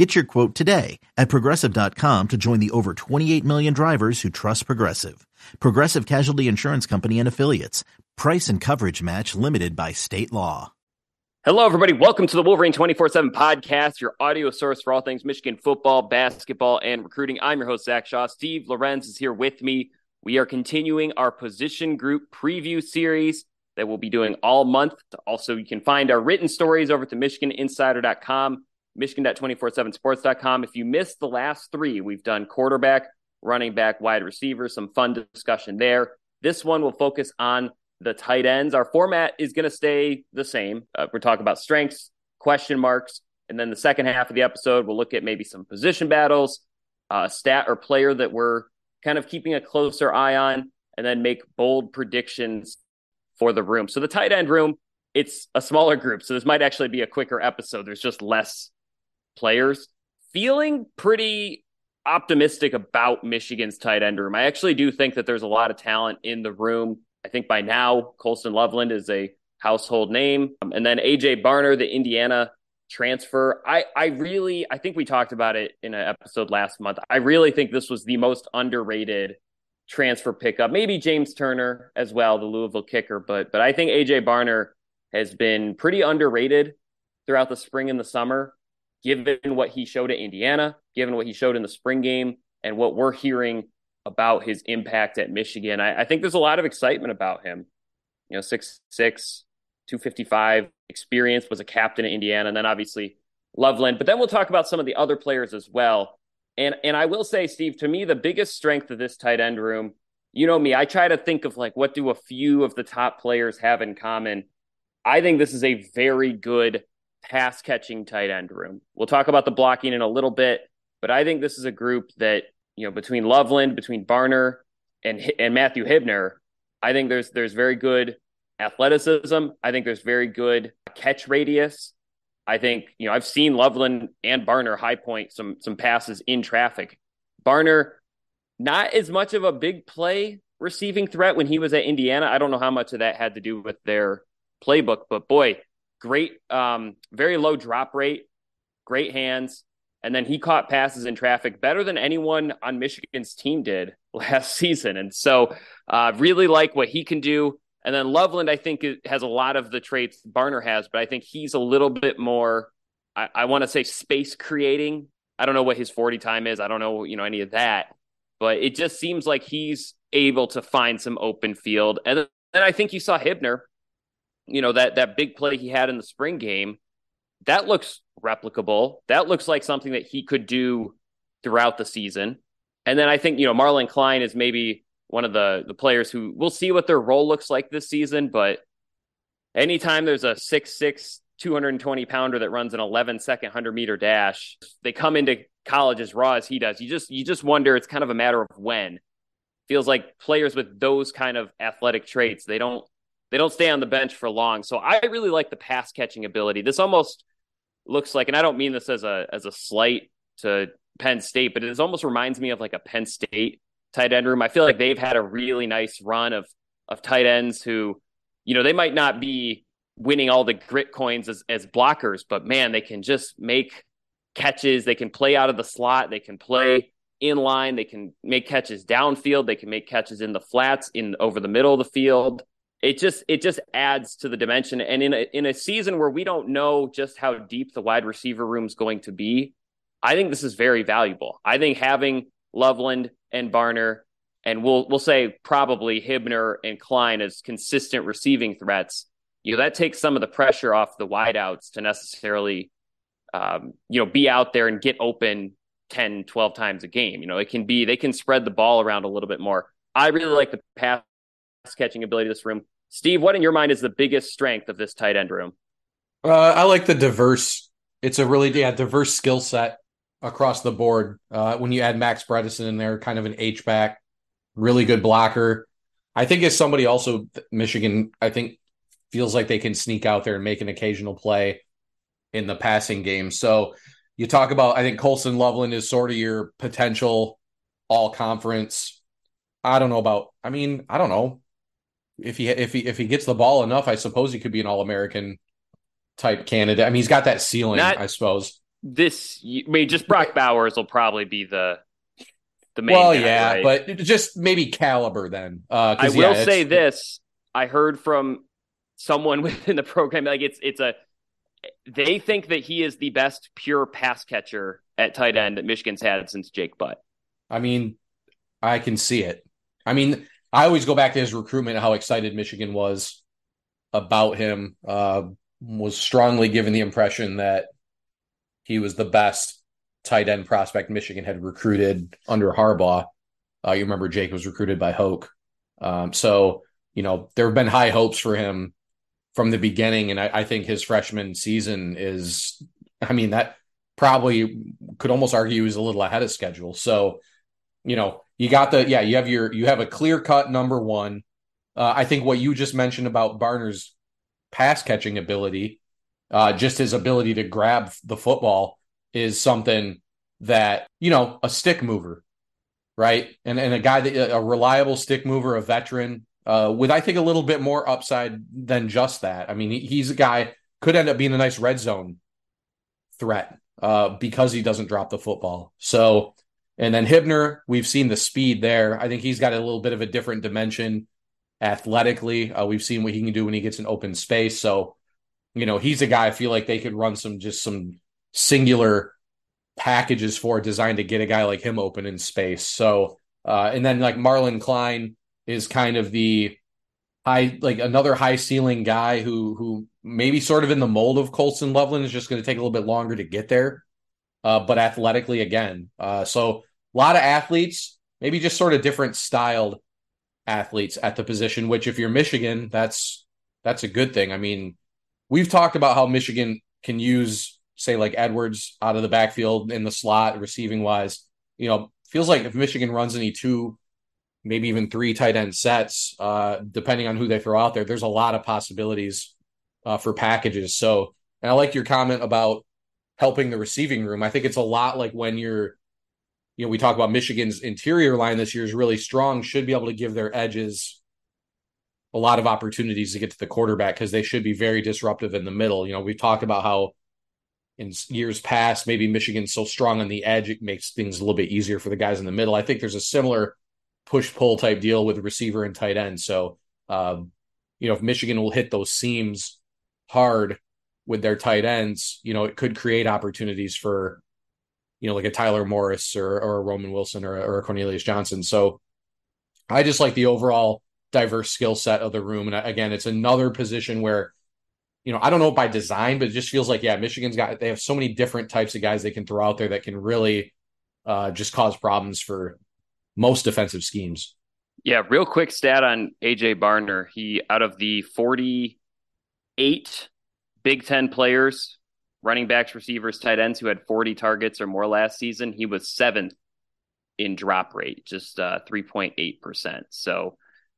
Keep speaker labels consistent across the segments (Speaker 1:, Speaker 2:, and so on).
Speaker 1: Get your quote today at progressive.com to join the over 28 million drivers who trust Progressive. Progressive Casualty Insurance Company and Affiliates. Price and coverage match limited by state law.
Speaker 2: Hello, everybody. Welcome to the Wolverine 24 7 podcast, your audio source for all things Michigan football, basketball, and recruiting. I'm your host, Zach Shaw. Steve Lorenz is here with me. We are continuing our position group preview series that we'll be doing all month. Also, you can find our written stories over to MichiganInsider.com, Michigan.247sports.com. If you missed the last three, we've done quarterback, running back, wide receiver, some fun discussion there. This one will focus on the tight ends. Our format is going to stay the same. Uh, we're talking about strengths, question marks, and then the second half of the episode, we'll look at maybe some position battles, uh, stat or player that we're kind of keeping a closer eye on, and then make bold predictions for the room. So the tight end room, it's a smaller group. So this might actually be a quicker episode. There's just less players. Feeling pretty optimistic about Michigan's tight end room. I actually do think that there's a lot of talent in the room. I think by now, Colston Loveland is a household name. Um, and then AJ Barner, the Indiana transfer. I, I really, I think we talked about it in an episode last month. I really think this was the most underrated transfer pickup. Maybe James Turner as well, the Louisville kicker, but but I think AJ Barner has been pretty underrated throughout the spring and the summer, given what he showed at Indiana, given what he showed in the spring game, and what we're hearing about his impact at Michigan. I, I think there's a lot of excitement about him. You know, six six, 255 experience, was a captain at Indiana, and then obviously Loveland. But then we'll talk about some of the other players as well. And and I will say, Steve, to me, the biggest strength of this tight end room, you know me, I try to think of like what do a few of the top players have in common. I think this is a very good pass catching tight end room. We'll talk about the blocking in a little bit, but I think this is a group that, you know, between Loveland, between Barner and and Matthew Hibner, I think there's there's very good athleticism. I think there's very good catch radius. I think, you know, I've seen Loveland and Barner high point some some passes in traffic. Barner, not as much of a big play receiving threat when he was at Indiana. I don't know how much of that had to do with their playbook, but boy, great, um, very low drop rate, great hands. And then he caught passes in traffic better than anyone on Michigan's team did last season. And so, uh, really like what he can do. And then Loveland, I think, has a lot of the traits Barner has, but I think he's a little bit more, I, I want to say, space creating. I don't know what his 40 time is. I don't know, you know, any of that, but it just seems like he's able to find some open field. And then I think you saw Hibner, you know, that, that big play he had in the spring game. That looks replicable. That looks like something that he could do throughout the season. And then I think, you know, Marlon Klein is maybe one of the the players who we'll see what their role looks like this season. But anytime there's a six six 220 pounder that runs an 11 second 100 meter dash, they come into college as raw as he does. You just you just wonder. It's kind of a matter of when. Feels like players with those kind of athletic traits they don't they don't stay on the bench for long. So I really like the pass catching ability. This almost looks like, and I don't mean this as a as a slight to Penn State, but it almost reminds me of like a Penn State tight end room. I feel like they've had a really nice run of of tight ends who, you know, they might not be winning all the grit coins as, as blockers, but man, they can just make catches. They can play out of the slot. They can play in line. They can make catches downfield. They can make catches in the flats in over the middle of the field. It just it just adds to the dimension. And in a, in a season where we don't know just how deep the wide receiver room is going to be, I think this is very valuable. I think having Loveland and Barner, and we'll we'll say probably Hibner and Klein as consistent receiving threats. You know that takes some of the pressure off the wideouts to necessarily, um, you know, be out there and get open 10, 12 times a game. You know, it can be they can spread the ball around a little bit more. I really like the pass catching ability of this room. Steve, what in your mind is the biggest strength of this tight end room?
Speaker 3: Uh, I like the diverse. It's a really yeah diverse skill set across the board. Uh, when you add Max Bredeson in there, kind of an H back, really good blocker. I think as somebody also Michigan, I think feels like they can sneak out there and make an occasional play in the passing game. So you talk about, I think Colston Loveland is sort of your potential all conference. I don't know about, I mean, I don't know if he, if he, if he gets the ball enough, I suppose he could be an all American type candidate. I mean, he's got that ceiling, Not I suppose.
Speaker 2: This, I mean, just Brock Bowers will probably be the, the main.
Speaker 3: Well,
Speaker 2: guy,
Speaker 3: yeah,
Speaker 2: right?
Speaker 3: but just maybe caliber then. Uh,
Speaker 2: I will yeah, say this: I heard from someone within the program, like it's it's a they think that he is the best pure pass catcher at tight end that Michigan's had since Jake Butt.
Speaker 3: I mean, I can see it. I mean, I always go back to his recruitment, how excited Michigan was about him. Uh, was strongly given the impression that he was the best tight end prospect Michigan had recruited under Harbaugh. Uh, you remember Jake was recruited by Hoke. Um, so, you know, there have been high hopes for him from the beginning. And I, I think his freshman season is, I mean, that probably could almost argue he was a little ahead of schedule. So, you know, you got the, yeah, you have your, you have a clear cut number one. Uh, I think what you just mentioned about Barner's pass catching ability, uh, just his ability to grab the football is something that, you know, a stick mover, right? And, and a guy that a reliable stick mover, a veteran, uh, with I think a little bit more upside than just that. I mean, he, he's a guy could end up being a nice red zone threat uh, because he doesn't drop the football. So, and then Hibner, we've seen the speed there. I think he's got a little bit of a different dimension athletically. Uh, we've seen what he can do when he gets in open space. So, you know, he's a guy I feel like they could run some just some singular packages for designed to get a guy like him open in space. So, uh, and then like Marlon Klein is kind of the high, like another high ceiling guy who who maybe sort of in the mold of Colston Loveland is just going to take a little bit longer to get there, uh, but athletically again. Uh, so a lot of athletes, maybe just sort of different styled athletes at the position. Which, if you're Michigan, that's that's a good thing. I mean, we've talked about how Michigan can use, say, like Edwards out of the backfield in the slot, receiving wise. You know, feels like if Michigan runs any two maybe even three tight end sets, uh, depending on who they throw out there. There's a lot of possibilities uh, for packages. So, and I like your comment about helping the receiving room. I think it's a lot like when you're, you know, we talk about Michigan's interior line this year is really strong, should be able to give their edges a lot of opportunities to get to the quarterback because they should be very disruptive in the middle. You know, we've talked about how in years past, maybe Michigan's so strong on the edge, it makes things a little bit easier for the guys in the middle. I think there's a similar push pull type deal with receiver and tight end. So, um, you know, if Michigan will hit those seams hard with their tight ends, you know, it could create opportunities for, you know, like a Tyler Morris or, or a Roman Wilson or, or a Cornelius Johnson. So I just like the overall diverse skill set of the room. And again, it's another position where, you know, I don't know by design, but it just feels like, yeah, Michigan's got, they have so many different types of guys they can throw out there that can really uh, just cause problems for, most defensive schemes.
Speaker 2: Yeah, real quick stat on AJ Barner. He out of the 48 Big 10 players, running backs, receivers, tight ends who had 40 targets or more last season, he was 7th in drop rate, just uh, 3.8%. So,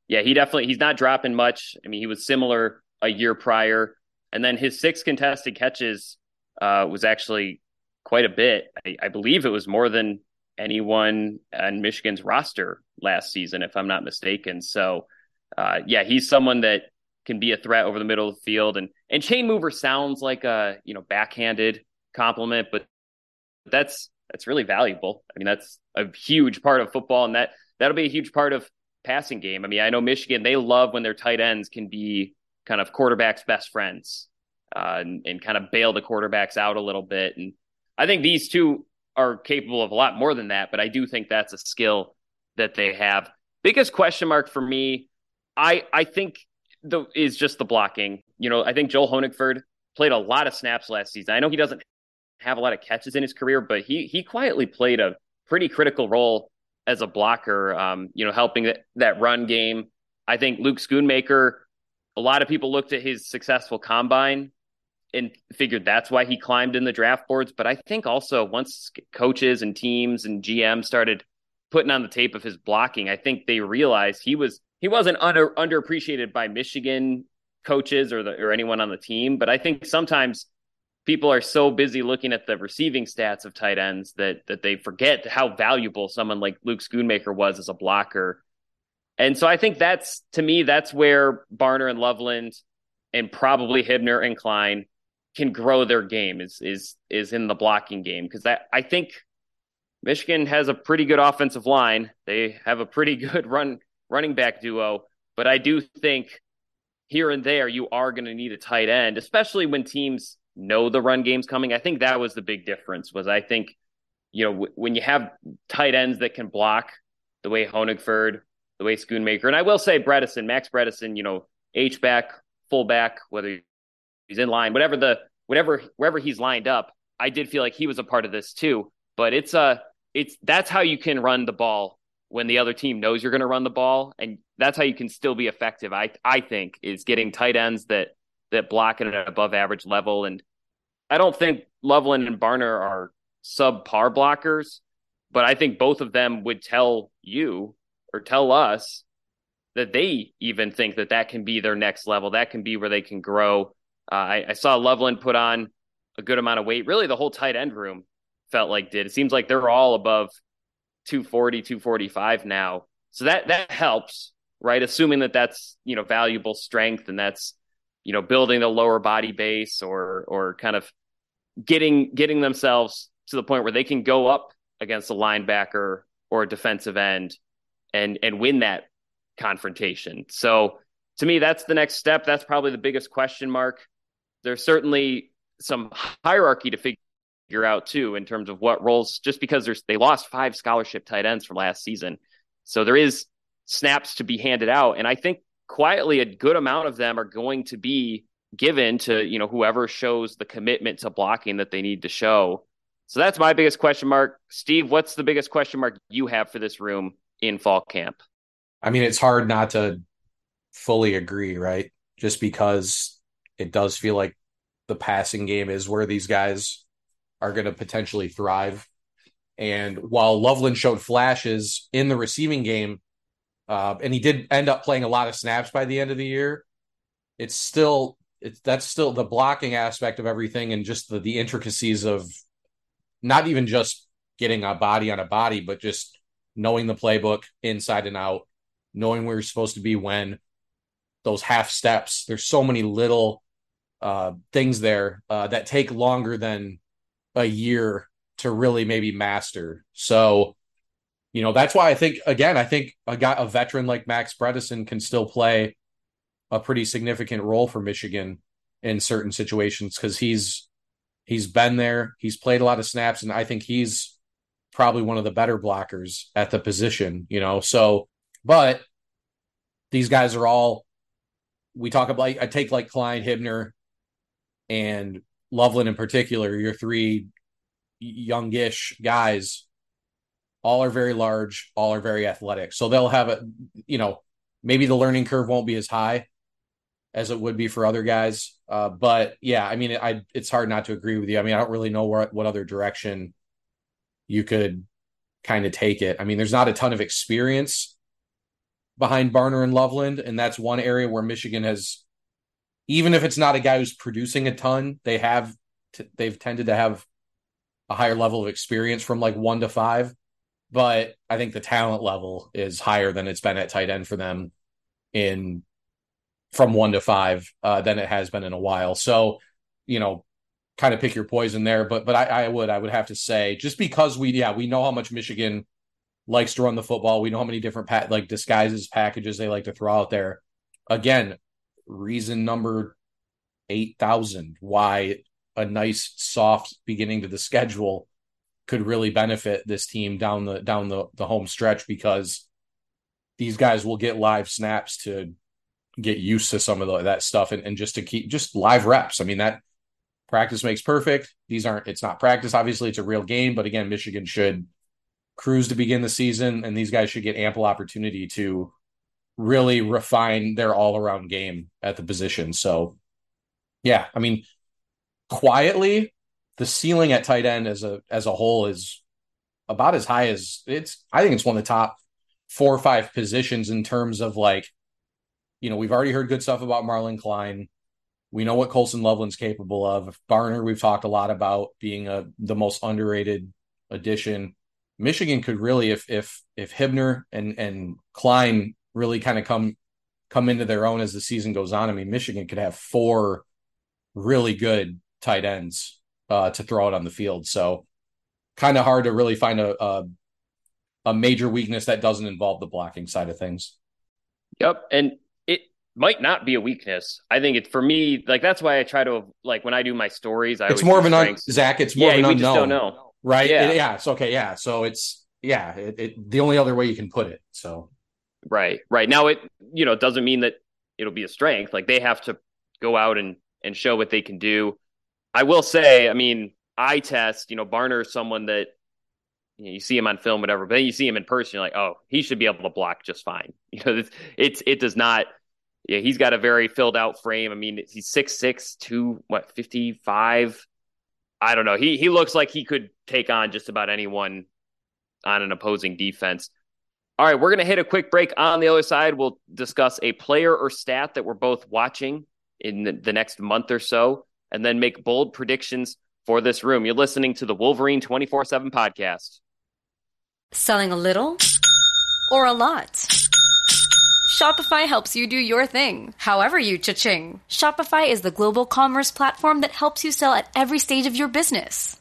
Speaker 2: yeah, he definitely he's not dropping much. I mean, he was similar a year prior, and then his six contested catches uh, was actually quite a bit. I, I believe it was more than anyone on Michigan's roster last season, if I'm not mistaken. So, uh, yeah, he's someone that can be a threat over the middle of the field. And and chain mover sounds like a you know backhanded compliment, but that's that's really valuable. I mean, that's a huge part of football, and that that'll be a huge part of passing game. I mean, I know Michigan they love when their tight ends can be kind of quarterbacks' best friends uh, and, and kind of bail the quarterbacks out a little bit. And I think these two are capable of a lot more than that, but I do think that's a skill that they have. Biggest question mark for me, I I think the is just the blocking. You know, I think Joel Honigford played a lot of snaps last season. I know he doesn't have a lot of catches in his career, but he he quietly played a pretty critical role as a blocker. Um, you know, helping that, that run game. I think Luke Schoonmaker. A lot of people looked at his successful combine and figured that's why he climbed in the draft boards. But I think also once coaches and teams and GM started putting on the tape of his blocking, I think they realized he was he wasn't under underappreciated by Michigan coaches or the or anyone on the team, but I think sometimes people are so busy looking at the receiving stats of tight ends that that they forget how valuable someone like Luke Schoonmaker was as a blocker. And so I think that's to me that's where Barner and Loveland and probably Hibner and Klein can grow their game is is is in the blocking game because I I think Michigan has a pretty good offensive line. They have a pretty good run running back duo, but I do think here and there you are going to need a tight end, especially when teams know the run game's coming. I think that was the big difference. Was I think you know w- when you have tight ends that can block the way Honigford, the way Schoonmaker, and I will say Bredeson, Max Bredeson, you know, H back, fullback, whether he's in line, whatever the whatever wherever he's lined up, I did feel like he was a part of this too. But it's a uh, it's that's how you can run the ball when the other team knows you're going to run the ball, and that's how you can still be effective. I I think is getting tight ends that that block at an above average level, and I don't think Loveland and Barner are subpar blockers, but I think both of them would tell you or tell us that they even think that that can be their next level. That can be where they can grow. Uh, I, I, saw Loveland put on a good amount of weight. Really, the whole tight end room felt like did. It seems like they're all above 240, 245 now. So that that helps, right? Assuming that that's you know valuable strength and that's you know building the lower body base or or kind of getting getting themselves to the point where they can go up against a linebacker or a defensive end and and win that confrontation. So to me, that's the next step. That's probably the biggest question mark. There's certainly some hierarchy to figure out too in terms of what roles. Just because there's they lost five scholarship tight ends from last season, so there is snaps to be handed out, and I think quietly a good amount of them are going to be given to you know whoever shows the commitment to blocking that they need to show. So that's my biggest question mark. Steve, what's the biggest question mark you have for this room in fall camp?
Speaker 3: I mean, it's hard not to fully agree, right? Just because it does feel like the passing game is where these guys are going to potentially thrive. And while Loveland showed flashes in the receiving game, uh, and he did end up playing a lot of snaps by the end of the year, it's still it's that's still the blocking aspect of everything and just the, the intricacies of not even just getting a body on a body, but just knowing the playbook inside and out knowing where you're supposed to be when, those half steps. There's so many little uh, things there uh, that take longer than a year to really maybe master. So, you know, that's why I think again, I think a guy, a veteran like Max Bredeson can still play a pretty significant role for Michigan in certain situations because he's he's been there, he's played a lot of snaps, and I think he's probably one of the better blockers at the position. You know, so but these guys are all we talk about I take like Klein, Hibner, and Loveland in particular, your three youngish guys, all are very large, all are very athletic. So they'll have a you know, maybe the learning curve won't be as high as it would be for other guys. Uh, but yeah, I mean, I it's hard not to agree with you. I mean, I don't really know what what other direction you could kind of take it. I mean, there's not a ton of experience behind Barner and Loveland, and that's one area where Michigan has, even if it's not a guy who's producing a ton, they have t- they've tended to have a higher level of experience from like one to five. But I think the talent level is higher than it's been at tight end for them in from one to five uh, than it has been in a while. So, you know, kind of pick your poison there. But but I, I would I would have to say just because we yeah we know how much Michigan likes to run the football. We know how many different pa- like disguises packages they like to throw out there. Again, reason number 8000 why a nice soft beginning to the schedule could really benefit this team down the down the the home stretch because these guys will get live snaps to get used to some of the, that stuff and, and just to keep just live reps. I mean that practice makes perfect. These aren't it's not practice obviously it's a real game, but again Michigan should cruise to begin the season, and these guys should get ample opportunity to really refine their all around game at the position. So, yeah, I mean, quietly, the ceiling at tight end as a as a whole is about as high as it's. I think it's one of the top four or five positions in terms of like, you know, we've already heard good stuff about Marlon Klein. We know what Colston Loveland's capable of. Barner, we've talked a lot about being a the most underrated addition. Michigan could really, if if if Hibner and and Klein really kind of come come into their own as the season goes on. I mean, Michigan could have four really good tight ends uh, to throw out on the field. So kind of hard to really find a, a a major weakness that doesn't involve the blocking side of things.
Speaker 2: Yep, and it might not be a weakness. I think it's for me like that's why I try to like when I do my stories. I
Speaker 3: it's more of an un- Zach. It's more
Speaker 2: yeah,
Speaker 3: of an
Speaker 2: we
Speaker 3: unknown.
Speaker 2: just don't know.
Speaker 3: right?
Speaker 2: Yeah.
Speaker 3: It- yeah. It's okay. Yeah. So it's yeah. It, it, the only other way you can put it. So
Speaker 2: Right, right. Now it you know doesn't mean that it'll be a strength. Like they have to go out and and show what they can do. I will say, I mean, eye test. You know, Barner is someone that you, know, you see him on film, whatever, but then you see him in person, you're like, oh, he should be able to block just fine. You know, it's it's it does not. Yeah, he's got a very filled out frame. I mean, he's six six two, what fifty five. I don't know. He he looks like he could take on just about anyone on an opposing defense. All right, we're going to hit a quick break. On the other side, we'll discuss a player or stat that we're both watching in the, next month or so, and then make bold predictions for this room. You're listening to the Wolverine 24 7 podcast.
Speaker 4: Selling a little or a lot? Shopify helps you do your thing, however you cha-ching. Shopify is the global commerce platform that helps you sell at every stage of your business.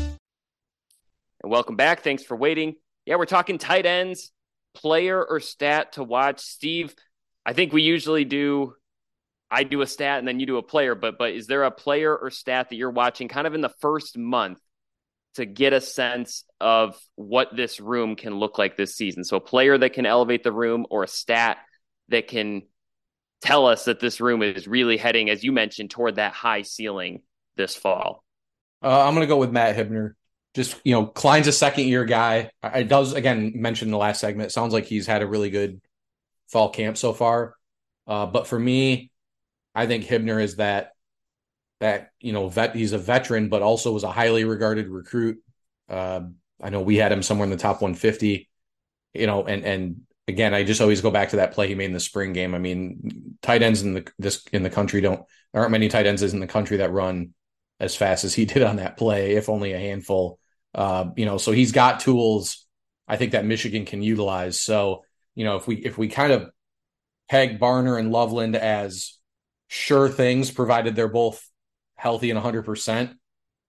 Speaker 2: And welcome back. Thanks for waiting. Yeah, we're talking tight ends, player or stat to watch. Steve, I think we usually do I do a stat and then you do a player, but but is there a player or stat that you're watching kind of in the first month to get a sense of what this room can look like this season? So a player that can elevate the room or a stat that can tell us that this room is really heading, as you mentioned, toward that high ceiling this fall.
Speaker 3: Uh, I'm going to go with Matt Hibner. Just you know, Klein's a second year guy. I, does again mention in the last segment. It sounds like he's had a really good fall camp so far. Uh, but for me, I think Hibner is that that you know vet. He's a veteran, but also was a highly regarded recruit. Uh, I know we had him somewhere in the top 150. You know, and and again, I just always go back to that play he made in the spring game. I mean, tight ends in the this in the country don't there aren't many tight ends in the country that run as fast as he did on that play, if only a handful. Uh, you know, so he's got tools I think that Michigan can utilize. So, you know, if we if we kind of peg Barner and Loveland as sure things, provided they're both healthy and 100%,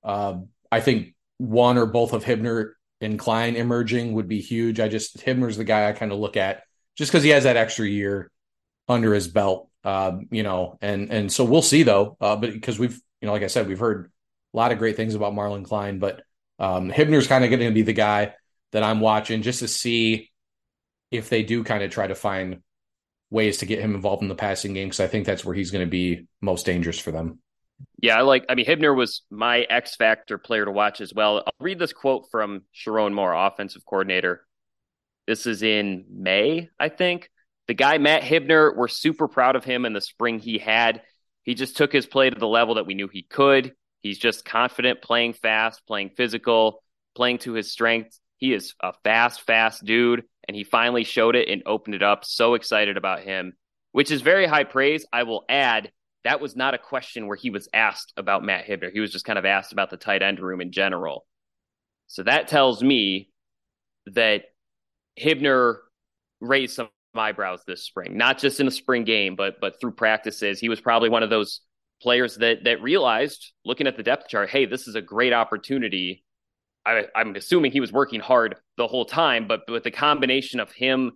Speaker 3: uh, I think one or both of Hibner and Klein emerging would be huge. I just Hibner's the guy I kind of look at just because he has that extra year under his belt. Uh, you know, and and so we'll see though. Uh, but because we've you know, like I said, we've heard a lot of great things about Marlon Klein, but um, Hibner's kind of going to be the guy that I'm watching just to see if they do kind of try to find ways to get him involved in the passing game because I think that's where he's going to be most dangerous for them.
Speaker 2: Yeah, I like. I mean, Hibner was my X factor player to watch as well. I'll read this quote from Sherrone Moore, offensive coordinator. This is in May, I think. The guy Matt Hibner, we're super proud of him in the spring he had. He just took his play to the level that we knew he could. He's just confident, playing fast, playing physical, playing to his strengths. He is a fast, fast dude, and he finally showed it and opened it up. So excited about him, which is very high praise. I will add that was not a question where he was asked about Matt Hibner. He was just kind of asked about the tight end room in general. So that tells me that Hibner raised some eyebrows this spring, not just in the spring game, but but through practices. He was probably one of those players that that realized, looking at the depth chart, hey, this is a great opportunity. I, I'm assuming he was working hard the whole time, but with the combination of him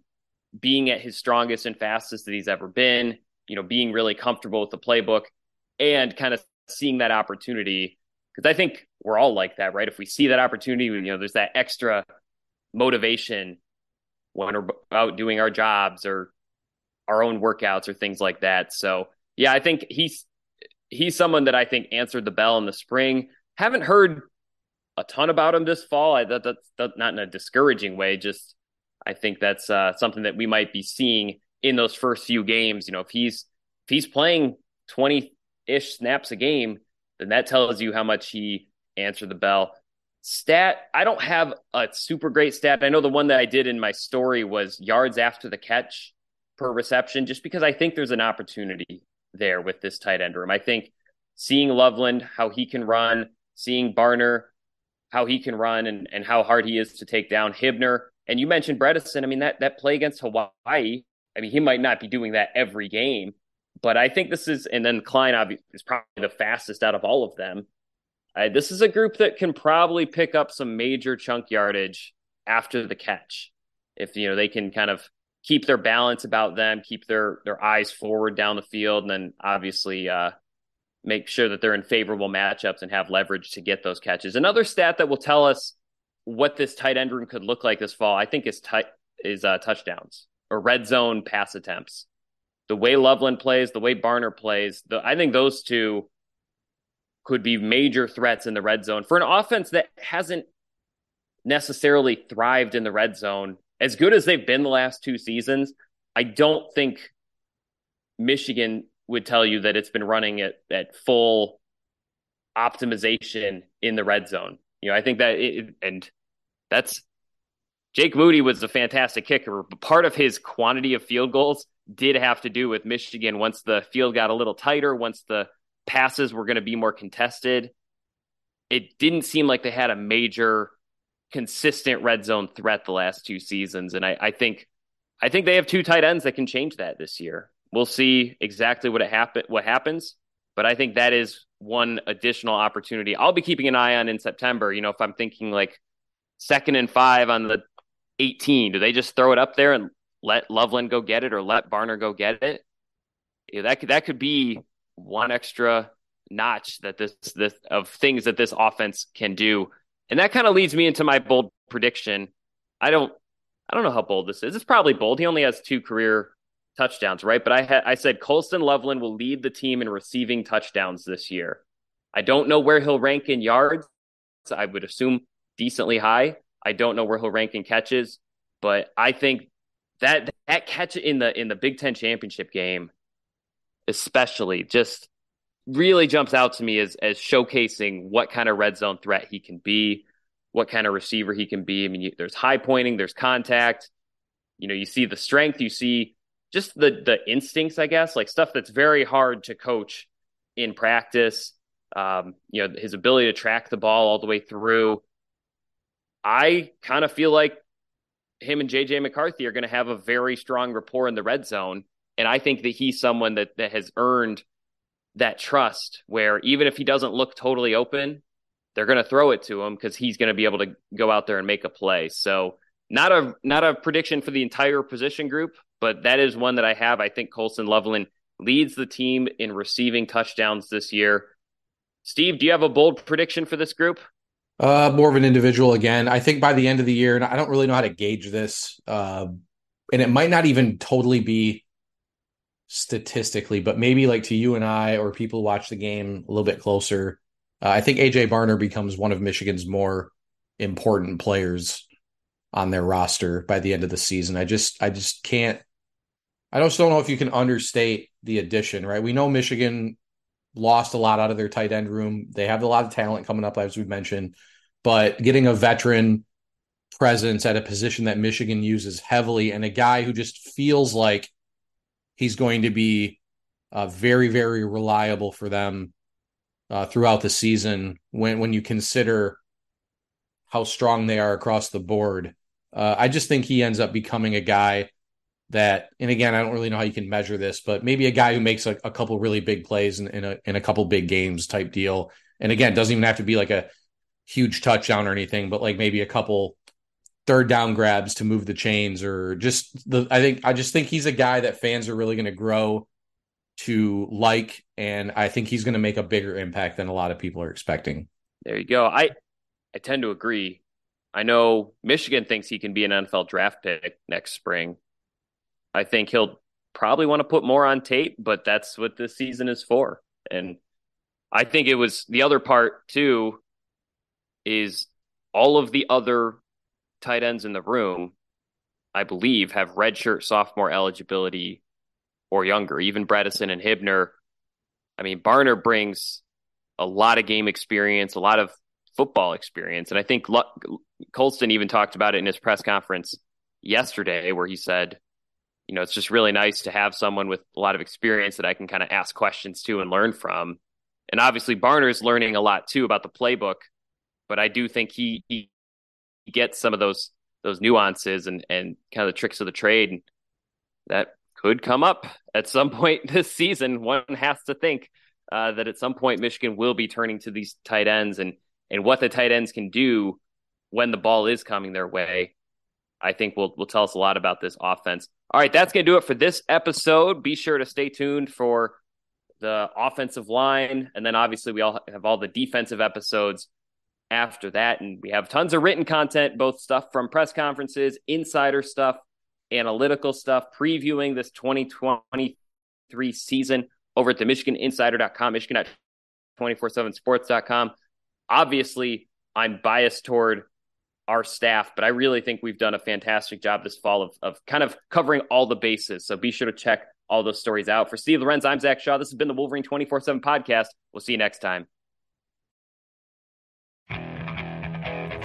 Speaker 2: being at his strongest and fastest that he's ever been, you know, being really comfortable with the playbook, and kind of seeing that opportunity, because I think we're all like that, right? If we see that opportunity, you know, there's that extra motivation when we're out doing our jobs or our own workouts or things like that. So yeah, I think he's he's someone that I think answered the bell in the spring. Haven't heard a ton about him this fall. I, that, that's that, not in a discouraging way. Just I think that's uh, something that we might be seeing in those first few games. You know, if he's if he's playing twenty ish snaps a game, then that tells you how much he answered the bell stat i don't have a super great stat i know the one that i did in my story was yards after the catch per reception just because i think there's an opportunity there with this tight end room. I think seeing loveland how he can run seeing barner how he can run and, and how hard he is to take down hibner. And you mentioned bredeson. I mean that that play against hawaii i mean he might not be doing that every game but i think this is and then klein is probably the fastest out of all of them. Uh, this is a group that can probably pick up some major chunk yardage after the catch. If you know they can kind of keep their balance about them, keep their their eyes forward down the field, and then obviously uh, make sure that they're in favorable matchups and have leverage to get those catches. Another stat that will tell us what this tight end room could look like this fall, I think, is t- is uh, touchdowns or red zone pass attempts. The way Loveland plays, the way Barner plays, the, I think those two could be major threats in the red zone for an offense that hasn't necessarily thrived in the red zone. As good as they've been the last two seasons, I don't think Michigan would tell you that it's been running at, at full optimization in the red zone. You know, I think that, it, and that's Jake Moody was a fantastic kicker, but part of his quantity of field goals did have to do with Michigan once the field got a little tighter, once the passes were going to be more contested. It didn't seem like they had a major consistent red zone threat the last two seasons. And I, I think I think they have two tight ends that can change that this year. We'll see exactly what it happen what happens, but I think that is one additional opportunity. I'll be keeping an eye on in September. You know, if I'm thinking like second and five on the 18, do they just throw it up there and let Loveland go get it or let Barner go get it? Yeah, that could that could be one extra notch that this this of things that this offense can do. And that kind of leads me into my bold prediction. I don't I don't know how bold this is. It's probably bold. He only has two career touchdowns, right? But I had I said Colston Loveland will lead the team in receiving touchdowns this year. I don't know where he'll rank in yards. I would assume decently high. I don't know where he'll rank in catches, but I think that that catch in the in the Big Ten championship game especially just really jumps out to me as as showcasing what kind of red zone threat he can be, what kind of receiver he can be. I mean, you, there's high pointing, there's contact. You know, you see the strength, you see just the the instincts, I guess, like stuff that's very hard to coach in practice. Um, you know, his ability to track the ball all the way through. I kind of feel like him and JJ McCarthy are going to have a very strong rapport in the red zone. And I think that he's someone that, that has earned that trust where even if he doesn't look totally open, they're going to throw it to him because he's going to be able to go out there and make a play. So not a not a prediction for the entire position group, but that is one that I have. I think Colston Loveland leads the team in receiving touchdowns this year. Steve, do you have a bold prediction for this group?
Speaker 3: Uh, more of an individual again. I think by the end of the year, and I don't really know how to gauge this, uh, and it might not even totally be statistically, but maybe like to you and I or people watch the game a little bit closer. Uh, I think AJ Barner becomes one of Michigan's more important players on their roster by the end of the season. I just I just can't I just don't know if you can understate the addition, right? We know Michigan lost a lot out of their tight end room. They have a lot of talent coming up, as we've mentioned, but getting a veteran presence at a position that Michigan uses heavily and a guy who just feels like he's going to be uh, very, very reliable for them uh, throughout the season when when you consider how strong they are across the board. Uh, I just think he ends up becoming a guy that, and again, I don't really know how you can measure this, but maybe a guy who makes a, a couple really big plays in, in, a in a couple big games type deal. And again, doesn't even have to be like a huge touchdown or anything, but like maybe a couple third down grabs to move the chains or just the. I think I just think he's a guy that fans are really going to grow to like, and I think he's going to make a bigger impact than a lot of people are expecting.
Speaker 2: There you go. I I tend to agree. I know Michigan thinks he can be an NFL draft pick next spring. I think he'll probably want to put more on tape, but that's what this season is for. And I think it was the other part too is all of the other tight ends in the room, I believe, have redshirt sophomore eligibility or younger. Even Bredeson and Hibner. I mean, Barner brings a lot of game experience, a lot of football experience. And I think Colston even talked about it in his press conference yesterday, where he said, you know, it's just really nice to have someone with a lot of experience that I can kind of ask questions to and learn from. And obviously, Barner's learning a lot too about the playbook, but I do think he, he gets some of those those nuances and and kind of the tricks of the trade that could come up at some point this season. One has to think uh, that at some point Michigan will be turning to these tight ends and and what the tight ends can do when the ball is coming their way, I think will will tell us a lot about this offense. All right, that's going to do it for this episode. Be sure to stay tuned for the offensive line, and then obviously we all have all the defensive episodes after that, and we have tons of written content, both stuff from press conferences, insider stuff, analytical stuff, previewing this 2023 season over at the MichiganInsider.com, Michigan at 247sports.com. obviously I'm biased toward our staff, but I really think we've done a fantastic job this fall of, of kind of covering all the bases. So be sure to check all those stories out. For Steve Lorenz, I'm Zach Shaw. This has been the Wolverine 24 7 podcast. We'll see you next time.